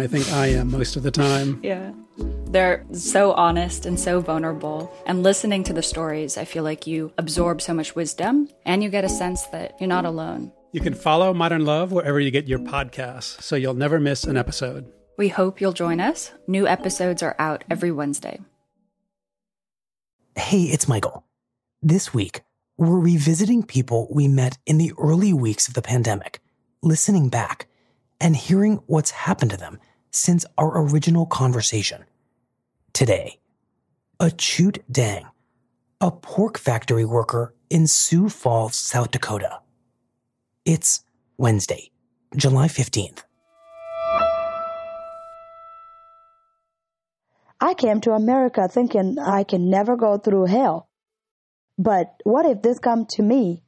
I think I am most of the time. Yeah. They're so honest and so vulnerable. And listening to the stories, I feel like you absorb so much wisdom and you get a sense that you're not alone. You can follow Modern Love wherever you get your podcasts, so you'll never miss an episode. We hope you'll join us. New episodes are out every Wednesday. Hey, it's Michael. This week, we're revisiting people we met in the early weeks of the pandemic, listening back and hearing what's happened to them since our original conversation. Today, a Achut Deng, a pork factory worker in Sioux Falls, South Dakota. It's Wednesday, July 15th. I came to America thinking I can never go through hell. But what if this come to me?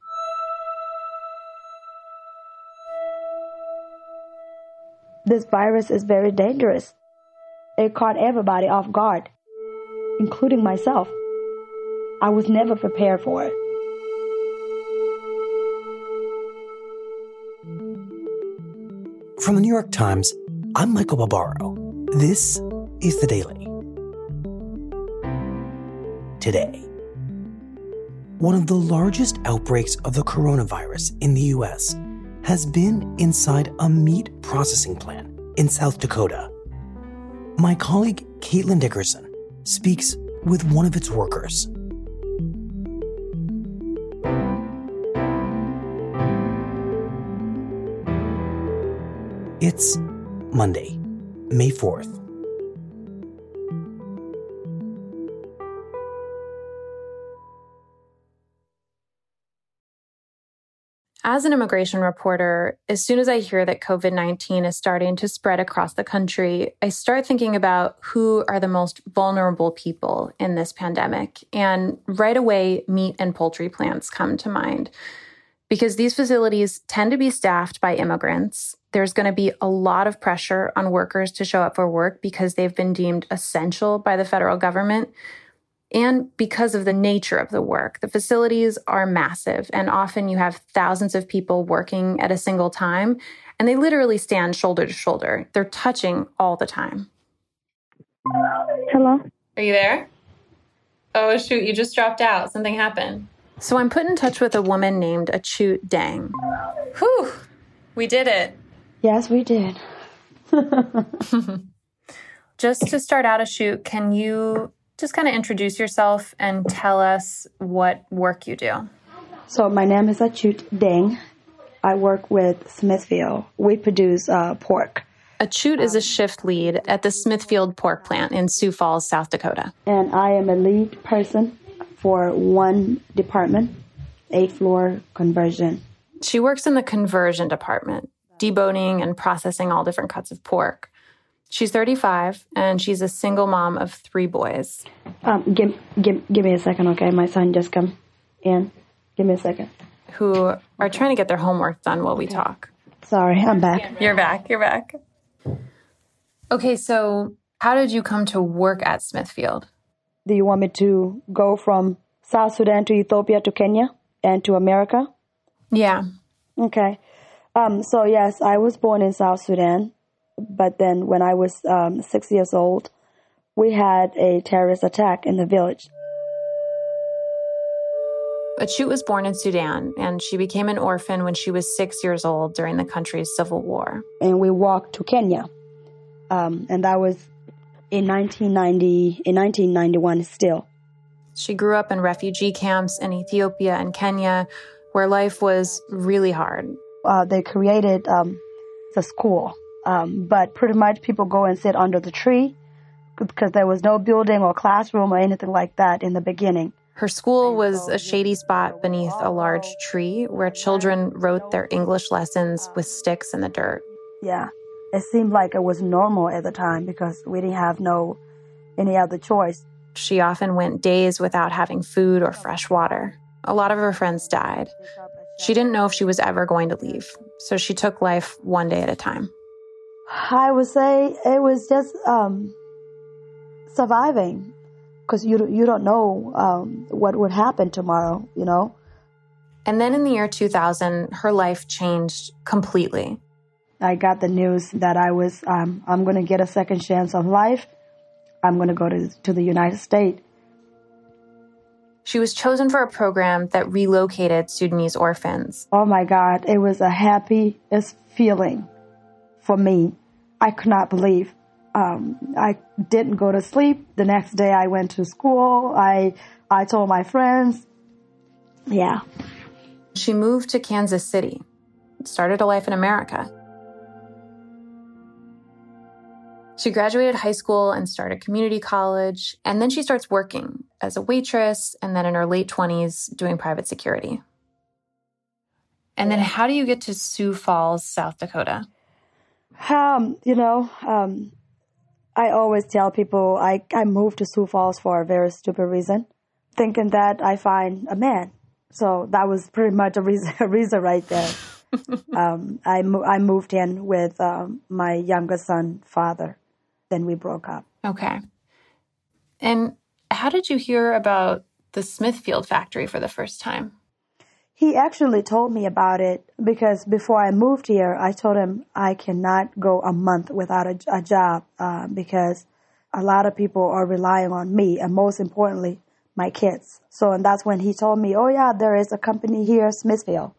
This virus is very dangerous. It caught everybody off guard, including myself. I was never prepared for it. From the New York Times, I'm Michael Barbaro. This is The Daily. Today, one of the largest outbreaks of the coronavirus in the US has been inside a meat processing plant in South Dakota. My colleague Caitlin Dickerson speaks with one of its workers. It's Monday, May 4th. As an immigration reporter, as soon as I hear that COVID 19 is starting to spread across the country, I start thinking about who are the most vulnerable people in this pandemic. And right away, meat and poultry plants come to mind. Because these facilities tend to be staffed by immigrants. There's going to be a lot of pressure on workers to show up for work because they've been deemed essential by the federal government. And because of the nature of the work, the facilities are massive, and often you have thousands of people working at a single time, and they literally stand shoulder to shoulder. They're touching all the time. Hello? Are you there? Oh, shoot, you just dropped out. Something happened. So I'm put in touch with a woman named Achut Deng. Whew, we did it. Yes, we did. just to start out, A Achut, can you just kind of introduce yourself and tell us what work you do. So my name is Achut Deng. I work with Smithfield. We produce uh, pork. Achut is a shift lead at the Smithfield pork plant in Sioux Falls, South Dakota. And I am a lead person for one department, eight floor conversion. She works in the conversion department, deboning and processing all different cuts of pork. She's 35 and she's a single mom of three boys. Um, give, give, give me a second, okay? My son just come in. Give me a second. Who are trying to get their homework done while we talk. Sorry, I'm back. You're back. You're back. Okay, so how did you come to work at Smithfield? Do you want me to go from South Sudan to Ethiopia to Kenya and to America? Yeah. Okay. Um, so, yes, I was born in South Sudan but then when I was um, six years old, we had a terrorist attack in the village. Achut was born in Sudan, and she became an orphan when she was six years old during the country's civil war. And we walked to Kenya, um, and that was in 1990, in 1991 still. She grew up in refugee camps in Ethiopia and Kenya, where life was really hard. Uh, they created um, the school um, but pretty much people go and sit under the tree because there was no building or classroom or anything like that in the beginning. Her school was a shady spot beneath a large tree where children wrote their English lessons with sticks in the dirt. Yeah. It seemed like it was normal at the time because we didn't have no any other choice. She often went days without having food or fresh water. A lot of her friends died. She didn't know if she was ever going to leave, so she took life one day at a time. I would say it was just um, surviving because you you don't know um, what would happen tomorrow, you know. And then in the year 2000, her life changed completely. I got the news that I was um, I'm going to get a second chance of life. I'm going to go to to the United States. She was chosen for a program that relocated Sudanese orphans. Oh my God, it was a happiest feeling for me. I could not believe. Um, I didn't go to sleep. The next day I went to school. I, I told my friends. Yeah. She moved to Kansas City, started a life in America. She graduated high school and started community college, and then she starts working as a waitress, and then in her late 20s, doing private security. And then, how do you get to Sioux Falls, South Dakota? Um, you know, um, I always tell people I, I moved to Sioux Falls for a very stupid reason, thinking that I find a man. So that was pretty much a reason, a reason right there. um, I, mo- I moved in with um, my younger son father. Then we broke up. Okay. And how did you hear about the Smithfield factory for the first time? He actually told me about it because before I moved here, I told him I cannot go a month without a, a job uh, because a lot of people are relying on me, and most importantly, my kids. So, and that's when he told me, "Oh yeah, there is a company here, Smithfield."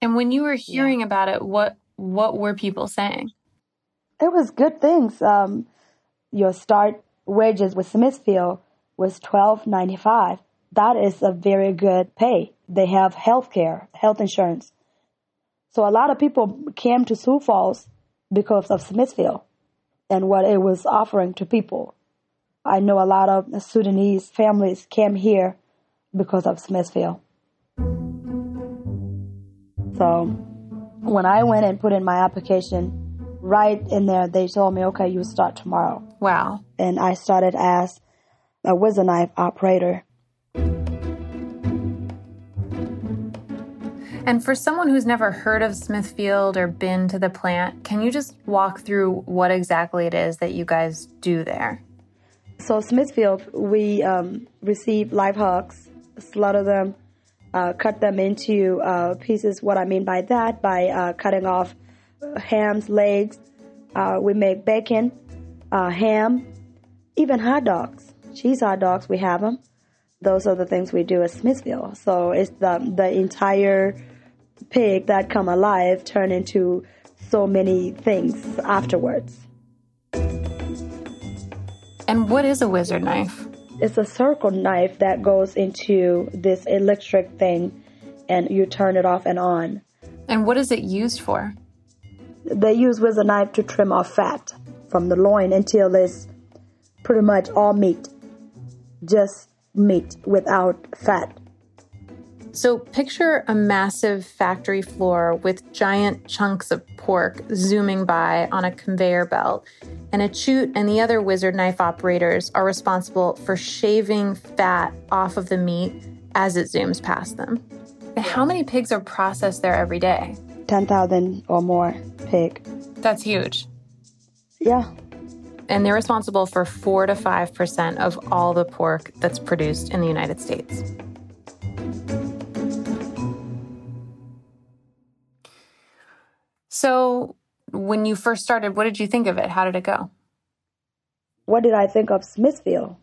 And when you were hearing yeah. about it, what what were people saying? It was good things. Um, your start wages with Smithfield was twelve ninety five. That is a very good pay. They have health care, health insurance. So a lot of people came to Sioux Falls because of Smithfield and what it was offering to people. I know a lot of Sudanese families came here because of Smithfield. So when I went and put in my application, right in there, they told me, okay, you start tomorrow. Wow. And I started as a whizzer knife operator. And for someone who's never heard of Smithfield or been to the plant, can you just walk through what exactly it is that you guys do there? So, Smithfield, we um, receive live hogs, slaughter them, uh, cut them into uh, pieces. What I mean by that, by uh, cutting off hams, legs. Uh, we make bacon, uh, ham, even hot dogs. Cheese hot dogs, we have them. Those are the things we do at Smithfield. So it's the the entire pig that come alive turn into so many things afterwards. And what is a wizard knife? It's a circle knife that goes into this electric thing and you turn it off and on. And what is it used for? they use whizzer knife to trim off fat from the loin until it's pretty much all meat, just meat without fat. So picture a massive factory floor with giant chunks of pork zooming by on a conveyor belt. And Achut and the other wizard knife operators are responsible for shaving fat off of the meat as it zooms past them. How many pigs are processed there every day? 10,000 or more pig. That's huge. Yeah. And they're responsible for 4 to 5% of all the pork that's produced in the United States. So, when you first started, what did you think of it? How did it go? What did I think of Smithfield?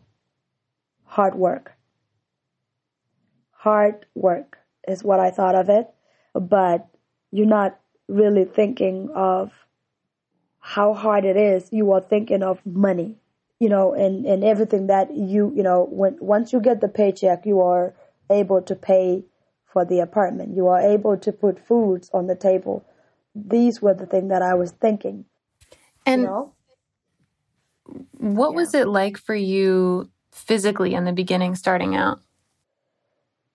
Hard work. Hard work is what I thought of it. But you're not really thinking of how hard it is. You are thinking of money, you know, and, and everything that you, you know, when once you get the paycheck, you are able to pay for the apartment. You are able to put foods on the table. These were the thing that I was thinking. And you know? what yeah. was it like for you physically in the beginning starting out?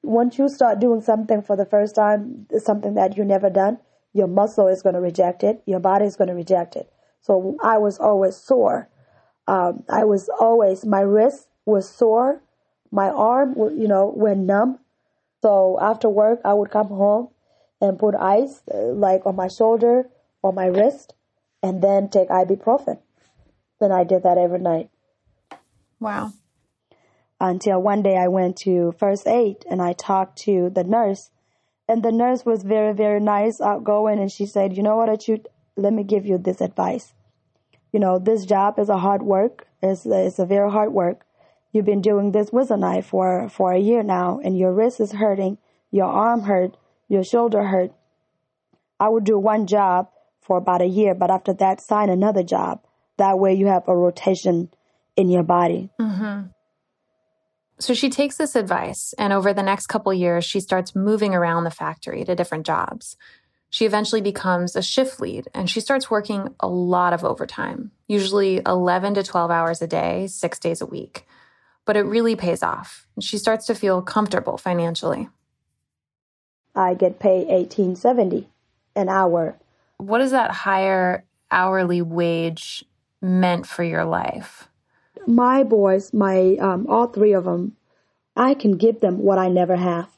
once you start doing something for the first time, something that you never done, your muscle is going to reject it. Your body is going to reject it. So I was always sore. Um, I was always, my wrist was sore. My arm, you know, went numb. So after work, I would come home and put ice uh, like on my shoulder or my wrist and then take ibuprofen. Then I did that every night. Wow. Until one day I went to first aid and I talked to the nurse. And the nurse was very, very nice, outgoing, and she said, You know what, Achut, let me give you this advice. You know, this job is a hard work. It's, it's a very hard work. You've been doing this with a knife for, for a year now, and your wrist is hurting, your arm hurt, your shoulder hurt. I would do one job for about a year, but after that, sign another job. That way you have a rotation in your body. Mm-hmm. So she takes this advice, and over the next couple years, she starts moving around the factory to different jobs. She eventually becomes a shift lead and she starts working a lot of overtime, usually 11 to 12 hours a day, six days a week. But it really pays off. And she starts to feel comfortable financially. I get paid 1870 an hour. What is that higher hourly wage meant for your life? My boys, my um, all three of them, I can give them what I never have,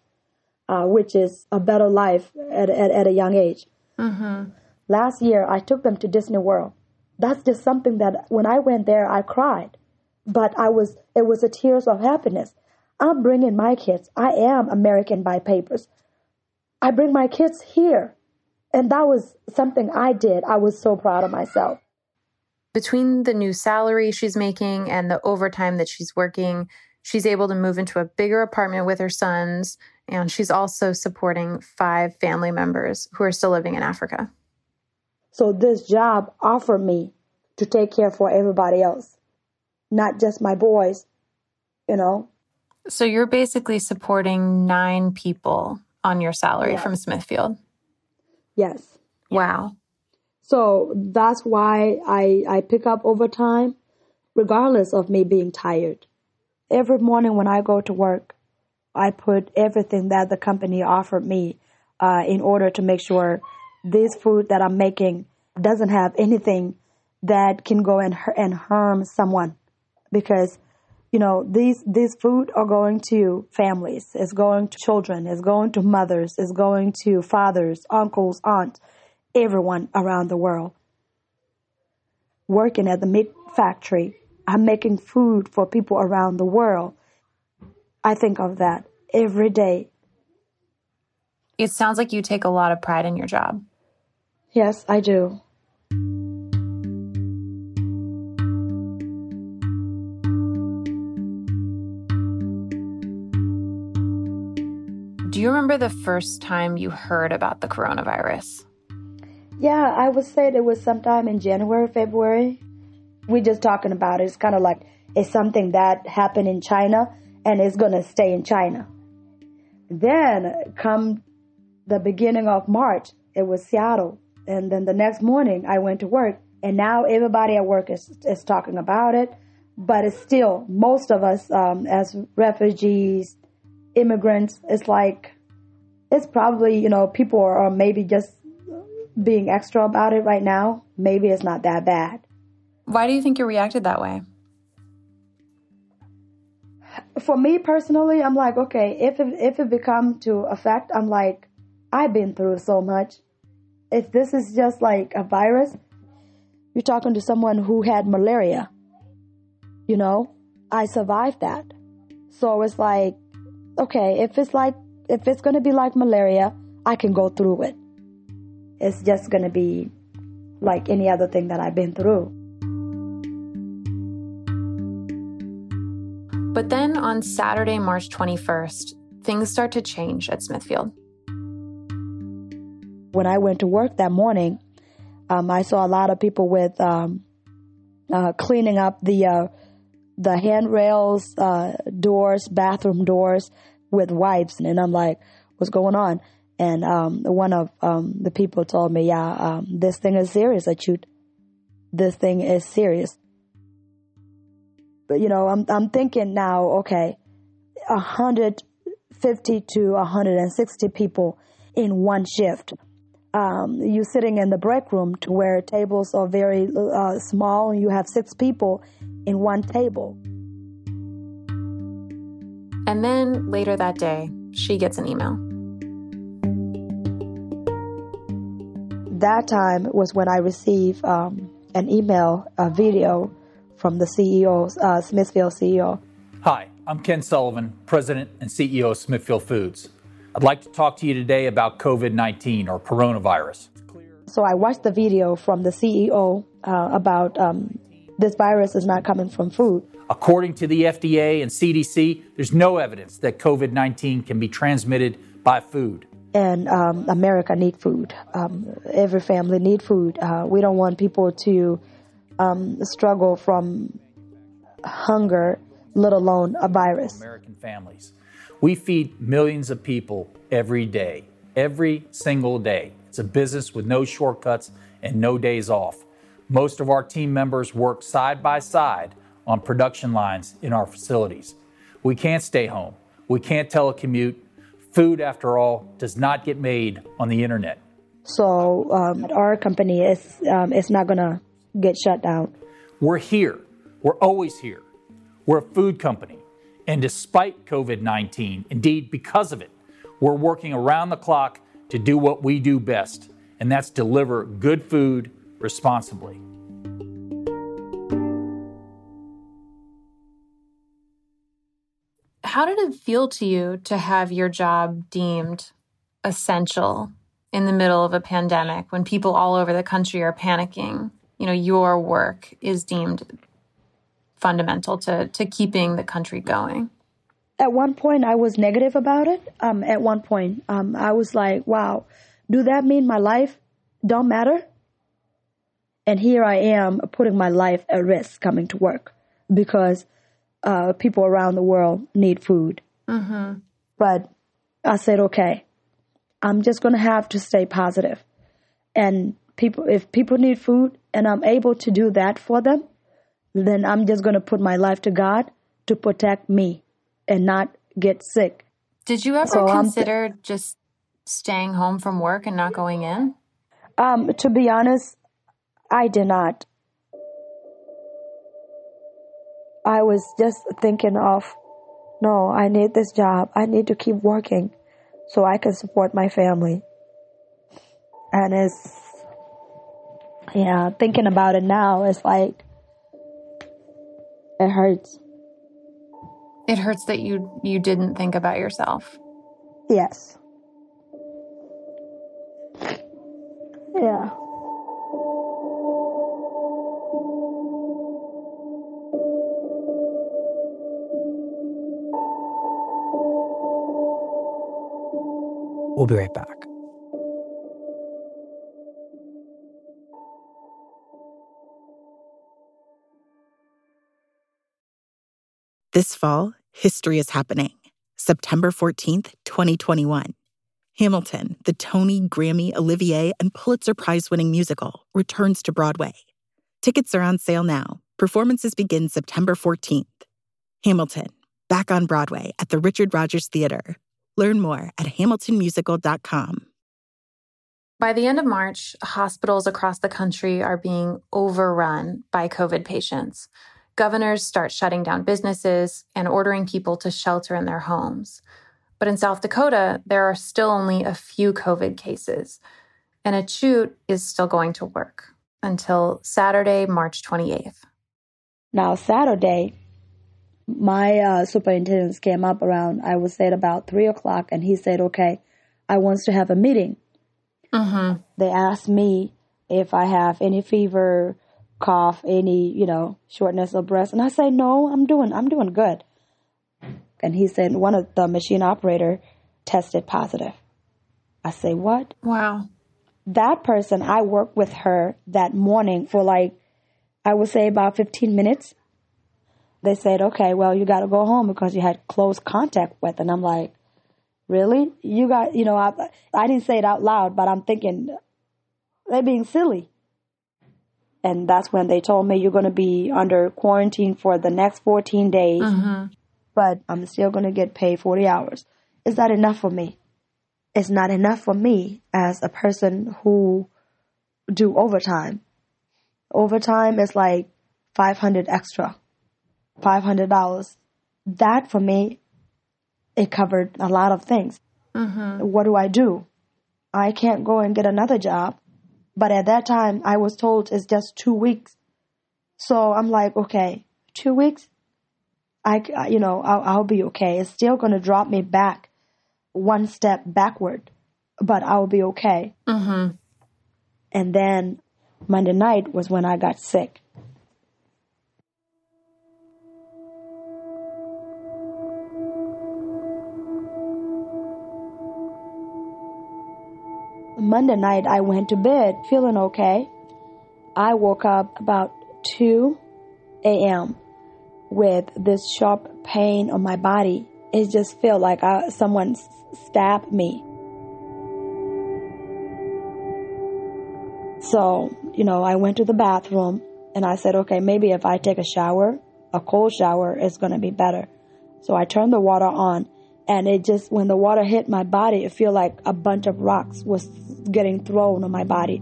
uh, which is a better life at, at, at a young age. Mm-hmm. Last year, I took them to Disney World. That's just something that when I went there, I cried, but I was it was a tears of happiness. I'm bringing my kids. I am American by papers. I bring my kids here. And that was something I did. I was so proud of myself. Between the new salary she's making and the overtime that she's working, she's able to move into a bigger apartment with her sons. And she's also supporting five family members who are still living in Africa. So this job offered me to take care for everybody else, not just my boys, you know. So you're basically supporting nine people on your salary yes. from Smithfield. Yes. Wow. So that's why I, I pick up overtime, regardless of me being tired. Every morning when I go to work, I put everything that the company offered me uh, in order to make sure this food that I'm making doesn't have anything that can go and, and harm someone. Because you know, these, these food are going to families, it's going to children, it's going to mothers, it's going to fathers, uncles, aunts, everyone around the world. Working at the meat factory, I'm making food for people around the world. I think of that every day. It sounds like you take a lot of pride in your job. Yes, I do. Remember the first time you heard about the coronavirus? Yeah, I would say it was sometime in January, February. We're just talking about it. It's kind of like it's something that happened in China and it's going to stay in China. Then, come the beginning of March, it was Seattle. And then the next morning, I went to work. And now everybody at work is, is talking about it. But it's still, most of us um, as refugees, immigrants, it's like, it's probably, you know, people are maybe just being extra about it right now. Maybe it's not that bad. Why do you think you reacted that way? For me personally, I'm like, okay, if it, if it become to affect, I'm like, I've been through so much. If this is just like a virus, you're talking to someone who had malaria. You know, I survived that. So it's like, okay, if it's like, if it's going to be like malaria, I can go through it. It's just going to be like any other thing that I've been through. But then on Saturday, March 21st, things start to change at Smithfield. When I went to work that morning, um, I saw a lot of people with um, uh, cleaning up the uh, the handrails, uh, doors, bathroom doors with wipes. And I'm like, what's going on? And um, one of um, the people told me, yeah, um, this thing is serious. This thing is serious. But, you know, I'm, I'm thinking now, okay, a hundred 50 to 160 people in one shift. Um, you sitting in the break room to where tables are very uh, small and you have six people in one table. And then later that day, she gets an email. That time was when I received um, an email, a video from the CEO, uh, Smithfield CEO. Hi, I'm Ken Sullivan, President and CEO of Smithfield Foods. I'd like to talk to you today about COVID 19 or coronavirus. So I watched the video from the CEO uh, about um, this virus is not coming from food. According to the FDA and CDC, there's no evidence that COVID 19 can be transmitted by food. And um, America need food. Um, every family need food. Uh, we don't want people to um, struggle from hunger, let alone a virus. American families. We feed millions of people every day, every single day. It's a business with no shortcuts and no days off. Most of our team members work side by side on production lines in our facilities. We can't stay home. We can't telecommute. Food, after all, does not get made on the internet. So um, our company is um, is not going to get shut down. We're here. We're always here. We're a food company. And despite COVID 19, indeed because of it, we're working around the clock to do what we do best, and that's deliver good food responsibly. How did it feel to you to have your job deemed essential in the middle of a pandemic when people all over the country are panicking? You know, your work is deemed fundamental to, to keeping the country going. At one point, I was negative about it. Um, at one point, um, I was like, wow, do that mean my life don't matter? And here I am putting my life at risk coming to work because uh, people around the world need food. Mm-hmm. But I said, okay, I'm just going to have to stay positive. And people, if people need food and I'm able to do that for them, then I'm just going to put my life to God to protect me and not get sick. Did you ever so consider th- just staying home from work and not going in? Um, to be honest, I did not. I was just thinking of, no, I need this job. I need to keep working so I can support my family. And it's, yeah, thinking about it now, it's like, it hurts. It hurts that you you didn't think about yourself. Yes. Yeah. We'll be right back. This fall, history is happening. September 14th, 2021. Hamilton, the Tony, Grammy, Olivier, and Pulitzer Prize winning musical, returns to Broadway. Tickets are on sale now. Performances begin September 14th. Hamilton, back on Broadway at the Richard Rodgers Theater. Learn more at hamiltonmusical.com. By the end of March, hospitals across the country are being overrun by COVID patients governors start shutting down businesses and ordering people to shelter in their homes. But in South Dakota, there are still only a few COVID cases, and Achut is still going to work until Saturday, March 28th. Now, Saturday, my uh, superintendents came up around, I would say, about 3 o'clock, and he said, okay, I want to have a meeting. Mm-hmm. They asked me if I have any fever, cough, any, you know, shortness of breath. And I say, no, I'm doing, I'm doing good. And he said, one of the machine operator tested positive. I say, what? Wow. That person, I worked with her that morning for like, I would say about 15 minutes. They said, okay, well, you got to go home because you had close contact with. And I'm like, really? You got, you know, I, I didn't say it out loud, but I'm thinking, they're being silly and that's when they told me you're going to be under quarantine for the next 14 days mm-hmm. but i'm still going to get paid 40 hours is that enough for me? It's not enough for me as a person who do overtime. Overtime is like 500 extra, $500. That for me, it covered a lot of things. Mm-hmm. What do I do? I can't go and get another job. But at that time, I was told it's just two weeks. So I'm like, okay, two weeks? I, you know, I'll, I'll be okay. It's still going to drop me back one step backward, but I'll be okay. Mm-hmm. And then Monday night was when I got sick. Monday night, I went to bed feeling okay. I woke up about 2 a.m. with this sharp pain on my body. It just felt like I, someone stabbed me. So, you know, I went to the bathroom and I said, okay, maybe if I take a shower, a cold shower is going to be better. So I turned the water on and it just, when the water hit my body, it felt like a bunch of rocks was getting thrown on my body.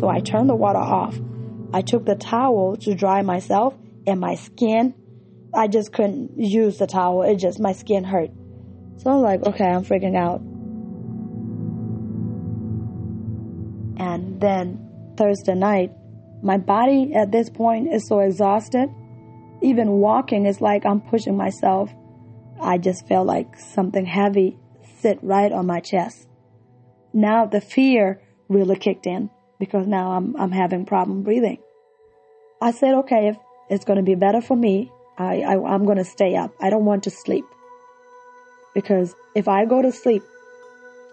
So I turned the water off. I took the towel to dry myself and my skin. I just couldn't use the towel. It just, my skin hurt. So I'm like, okay, I'm freaking out. And then Thursday night, my body at this point is so exhausted. Even walking is like I'm pushing myself. I just felt like something heavy sit right on my chest. Now the fear really kicked in because now I'm, I'm having problem breathing. I said, okay, if it's going to be better for me, I, I, I'm going to stay up. I don't want to sleep. Because if I go to sleep,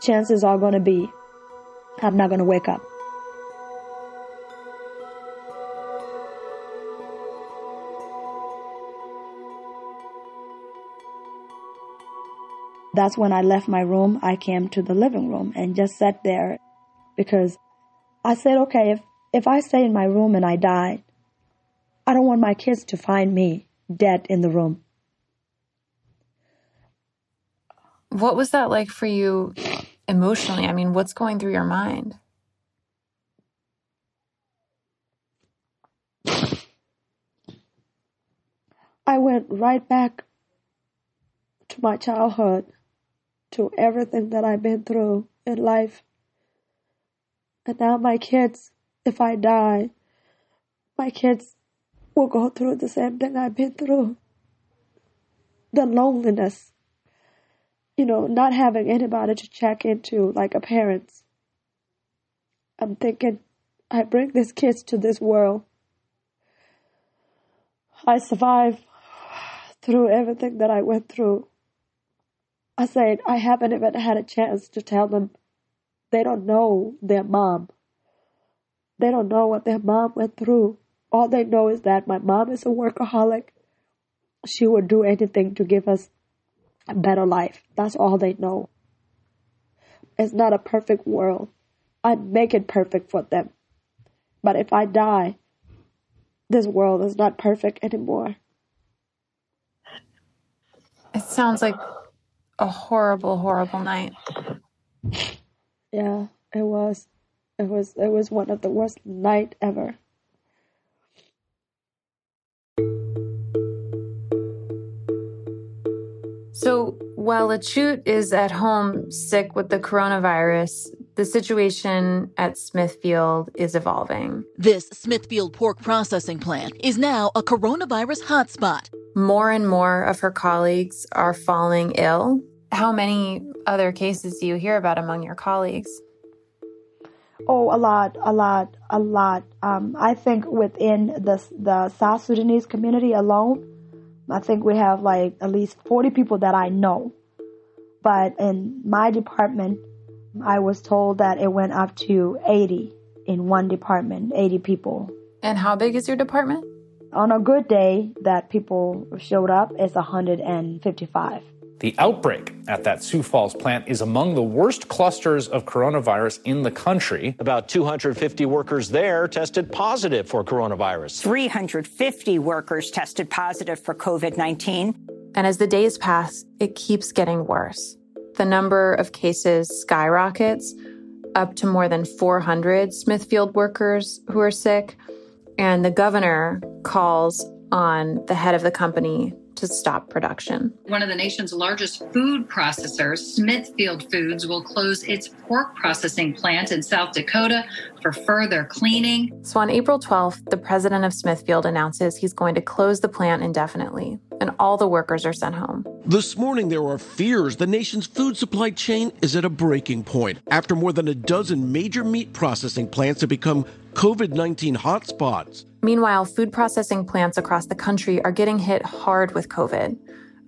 chances are going to be I'm not going to wake up. That's when I left my room. I came to the living room and just sat there because I said, okay, if, if I stay in my room and I die, I don't want my kids to find me dead in the room. What was that like for you emotionally? I mean, what's going through your mind? I went right back to my childhood, to everything that I've been through in life. And now my kids, if I die, my kids will go through the same thing I've been through. The loneliness, you know, not having anybody to check into like a parent. I'm thinking, I bring these kids to this world. I survive through everything that I went through. I said, I haven't even had a chance to tell them they don't know their mom. They don't know what their mom went through. All they know is that my mom is a workaholic. She would do anything to give us a better life. That's all they know. It's not a perfect world. I make it perfect for them. But if I die, this world is not perfect anymore. It sounds like a horrible, horrible night. Yeah, it was. It was it was one of the worst night ever. So while Achut is at home sick with the coronavirus, the situation at Smithfield is evolving. This Smithfield pork processing plant is now a coronavirus hotspot. More and more of her colleagues are falling ill how many other cases do you hear about among your colleagues? Oh, a lot, a lot, a lot. Um, I think within the the South Sudanese community alone, I think we have like at least forty people that I know. But in my department, I was told that it went up to eighty in one department, eighty people. And how big is your department? On a good day, that people showed up, it's hundred and fifty-five. The outbreak at that Sioux Falls plant is among the worst clusters of coronavirus in the country. About 250 workers there tested positive for coronavirus. 350 workers tested positive for COVID 19. And as the days pass, it keeps getting worse. The number of cases skyrockets up to more than 400 Smithfield workers who are sick. And the governor calls on the head of the company to stop production. One of the nation's largest food processors, Smithfield Foods, will close its pork processing plant in South Dakota for further cleaning. So on April 12th, the president of Smithfield announces he's going to close the plant indefinitely, and all the workers are sent home. This morning, there are fears the nation's food supply chain is at a breaking point after more than a dozen major meat processing plants have become COVID 19 hotspots. Meanwhile, food processing plants across the country are getting hit hard with COVID.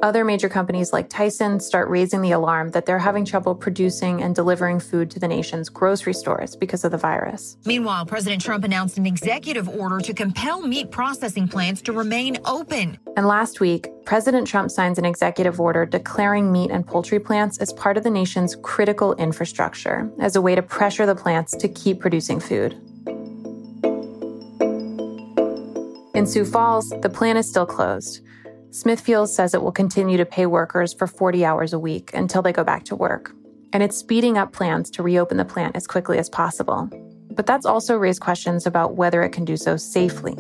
Other major companies like Tyson start raising the alarm that they're having trouble producing and delivering food to the nation's grocery stores because of the virus. Meanwhile, President Trump announced an executive order to compel meat processing plants to remain open. And last week, President Trump signs an executive order declaring meat and poultry plants as part of the nation's critical infrastructure as a way to pressure the plants to keep producing food. In Sioux Falls, the plant is still closed. Smithfield says it will continue to pay workers for 40 hours a week until they go back to work. And it's speeding up plans to reopen the plant as quickly as possible. But that's also raised questions about whether it can do so safely.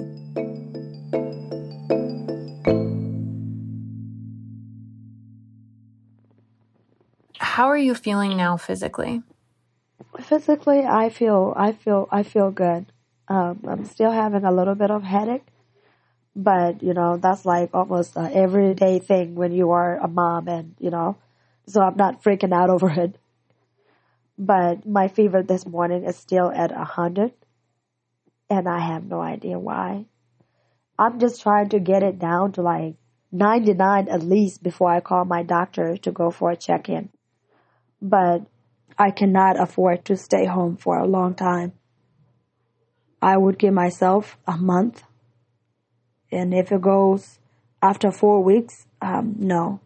How are you feeling now physically? Physically, I feel I feel I feel good. Um, I'm still having a little bit of headache, but you know that's like almost an everyday thing when you are a mom and you know so i'm not freaking out over it. But my fever this morning is still at a 100 and i have no idea why. I'm just trying to get it down to like 99 at least before i call my doctor to go for a check-in. But i cannot afford to stay home for a long time. I would give myself a month and if it goes after four weeks, um, no,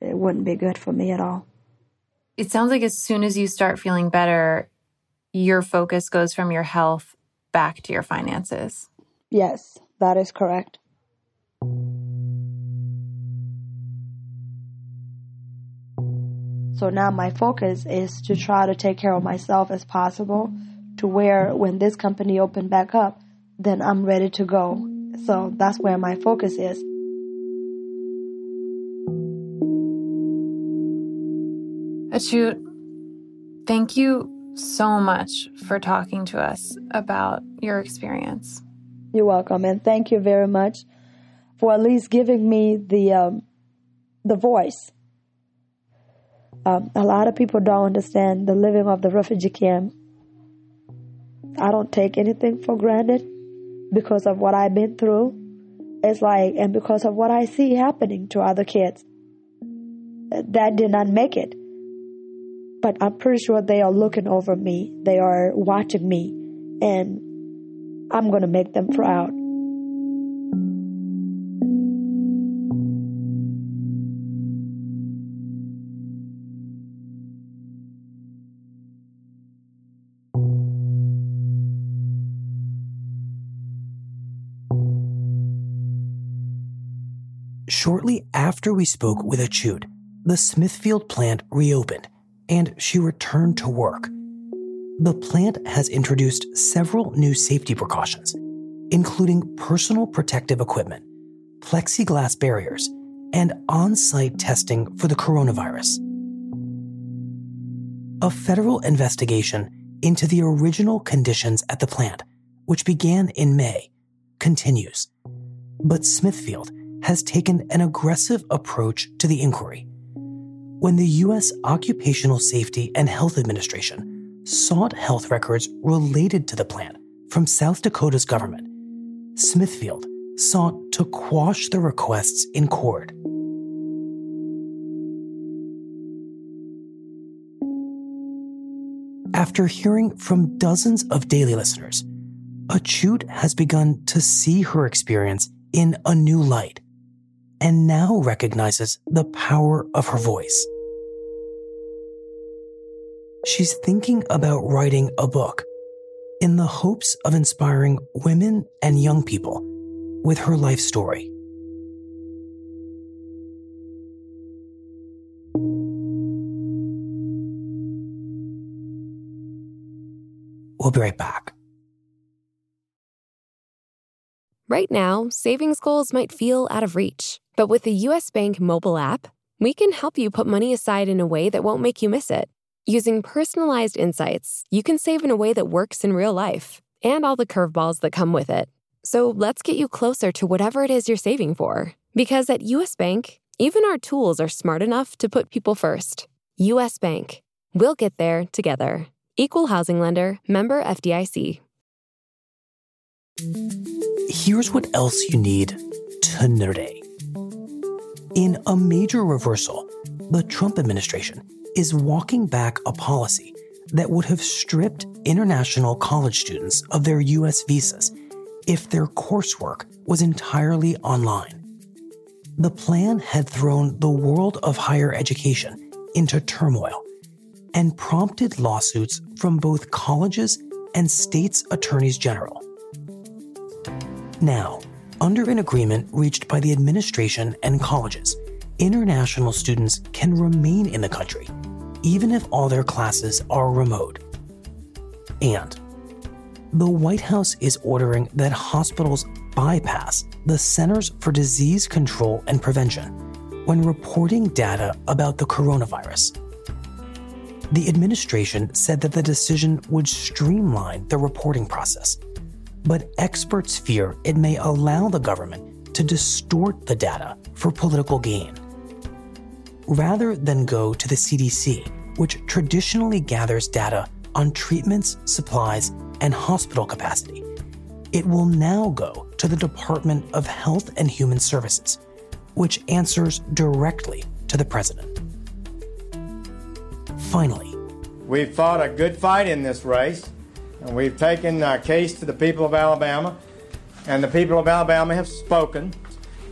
it wouldn't be good for me at all. It sounds like as soon as you start feeling better, your focus goes from your health back to your finances. Yes, that is correct. So now my focus is to try to take care of myself as possible to where when this company open back up, then I'm ready to go so that's where my focus is. Achut, thank you so much for talking to us about your experience. You're welcome, and thank you very much for at least giving me the um, the voice. Um, a lot of people don't understand the living of the refugee camp. I don't take anything for granted because of what I've been through. It's like, and because of what I see happening to other kids that did not make it. But I'm pretty sure they are looking over me, they are watching me, and I'm going to make them proud. Shortly after we spoke with Achut, the Smithfield plant reopened and she returned to work. The plant has introduced several new safety precautions, including personal protective equipment, plexiglass barriers, and on site testing for the coronavirus. A federal investigation into the original conditions at the plant, which began in May, continues. But Smithfield has taken an aggressive approach to the inquiry. When the U.S. Occupational Safety and Health Administration sought health records related to the plant from South Dakota's government, Smithfield sought to quash the requests in court. After hearing from dozens of daily listeners, Achut has begun to see her experience in a new light and now recognizes the power of her voice. She's thinking about writing a book in the hopes of inspiring women and young people with her life story. We'll be right back. Right now, savings goals might feel out of reach, but with the US Bank mobile app, we can help you put money aside in a way that won't make you miss it. Using personalized insights, you can save in a way that works in real life and all the curveballs that come with it. So let's get you closer to whatever it is you're saving for. Because at US Bank, even our tools are smart enough to put people first. US Bank. We'll get there together. Equal housing lender, member FDIC. Here's what else you need to know today. In a major reversal, the Trump administration is walking back a policy that would have stripped international college students of their U.S. visas if their coursework was entirely online. The plan had thrown the world of higher education into turmoil and prompted lawsuits from both colleges and states' attorneys general. Now, under an agreement reached by the administration and colleges, international students can remain in the country, even if all their classes are remote. And the White House is ordering that hospitals bypass the Centers for Disease Control and Prevention when reporting data about the coronavirus. The administration said that the decision would streamline the reporting process but experts fear it may allow the government to distort the data for political gain. Rather than go to the CDC, which traditionally gathers data on treatments, supplies, and hospital capacity, it will now go to the Department of Health and Human Services, which answers directly to the president. Finally, we've fought a good fight in this race. We've taken our case to the people of Alabama, and the people of Alabama have spoken.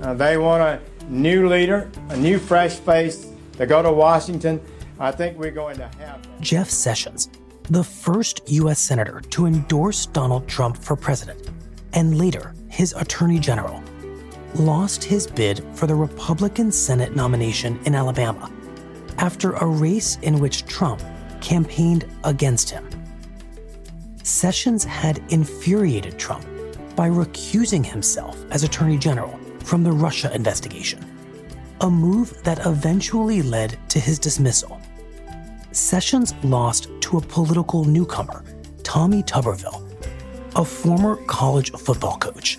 Uh, they want a new leader, a new fresh face to go to Washington. I think we're going to have that. Jeff Sessions, the first U.S. Senator to endorse Donald Trump for president, and later his Attorney General, lost his bid for the Republican Senate nomination in Alabama after a race in which Trump campaigned against him. Sessions had infuriated Trump by recusing himself as Attorney General from the Russia investigation, a move that eventually led to his dismissal. Sessions lost to a political newcomer, Tommy Tuberville, a former college football coach.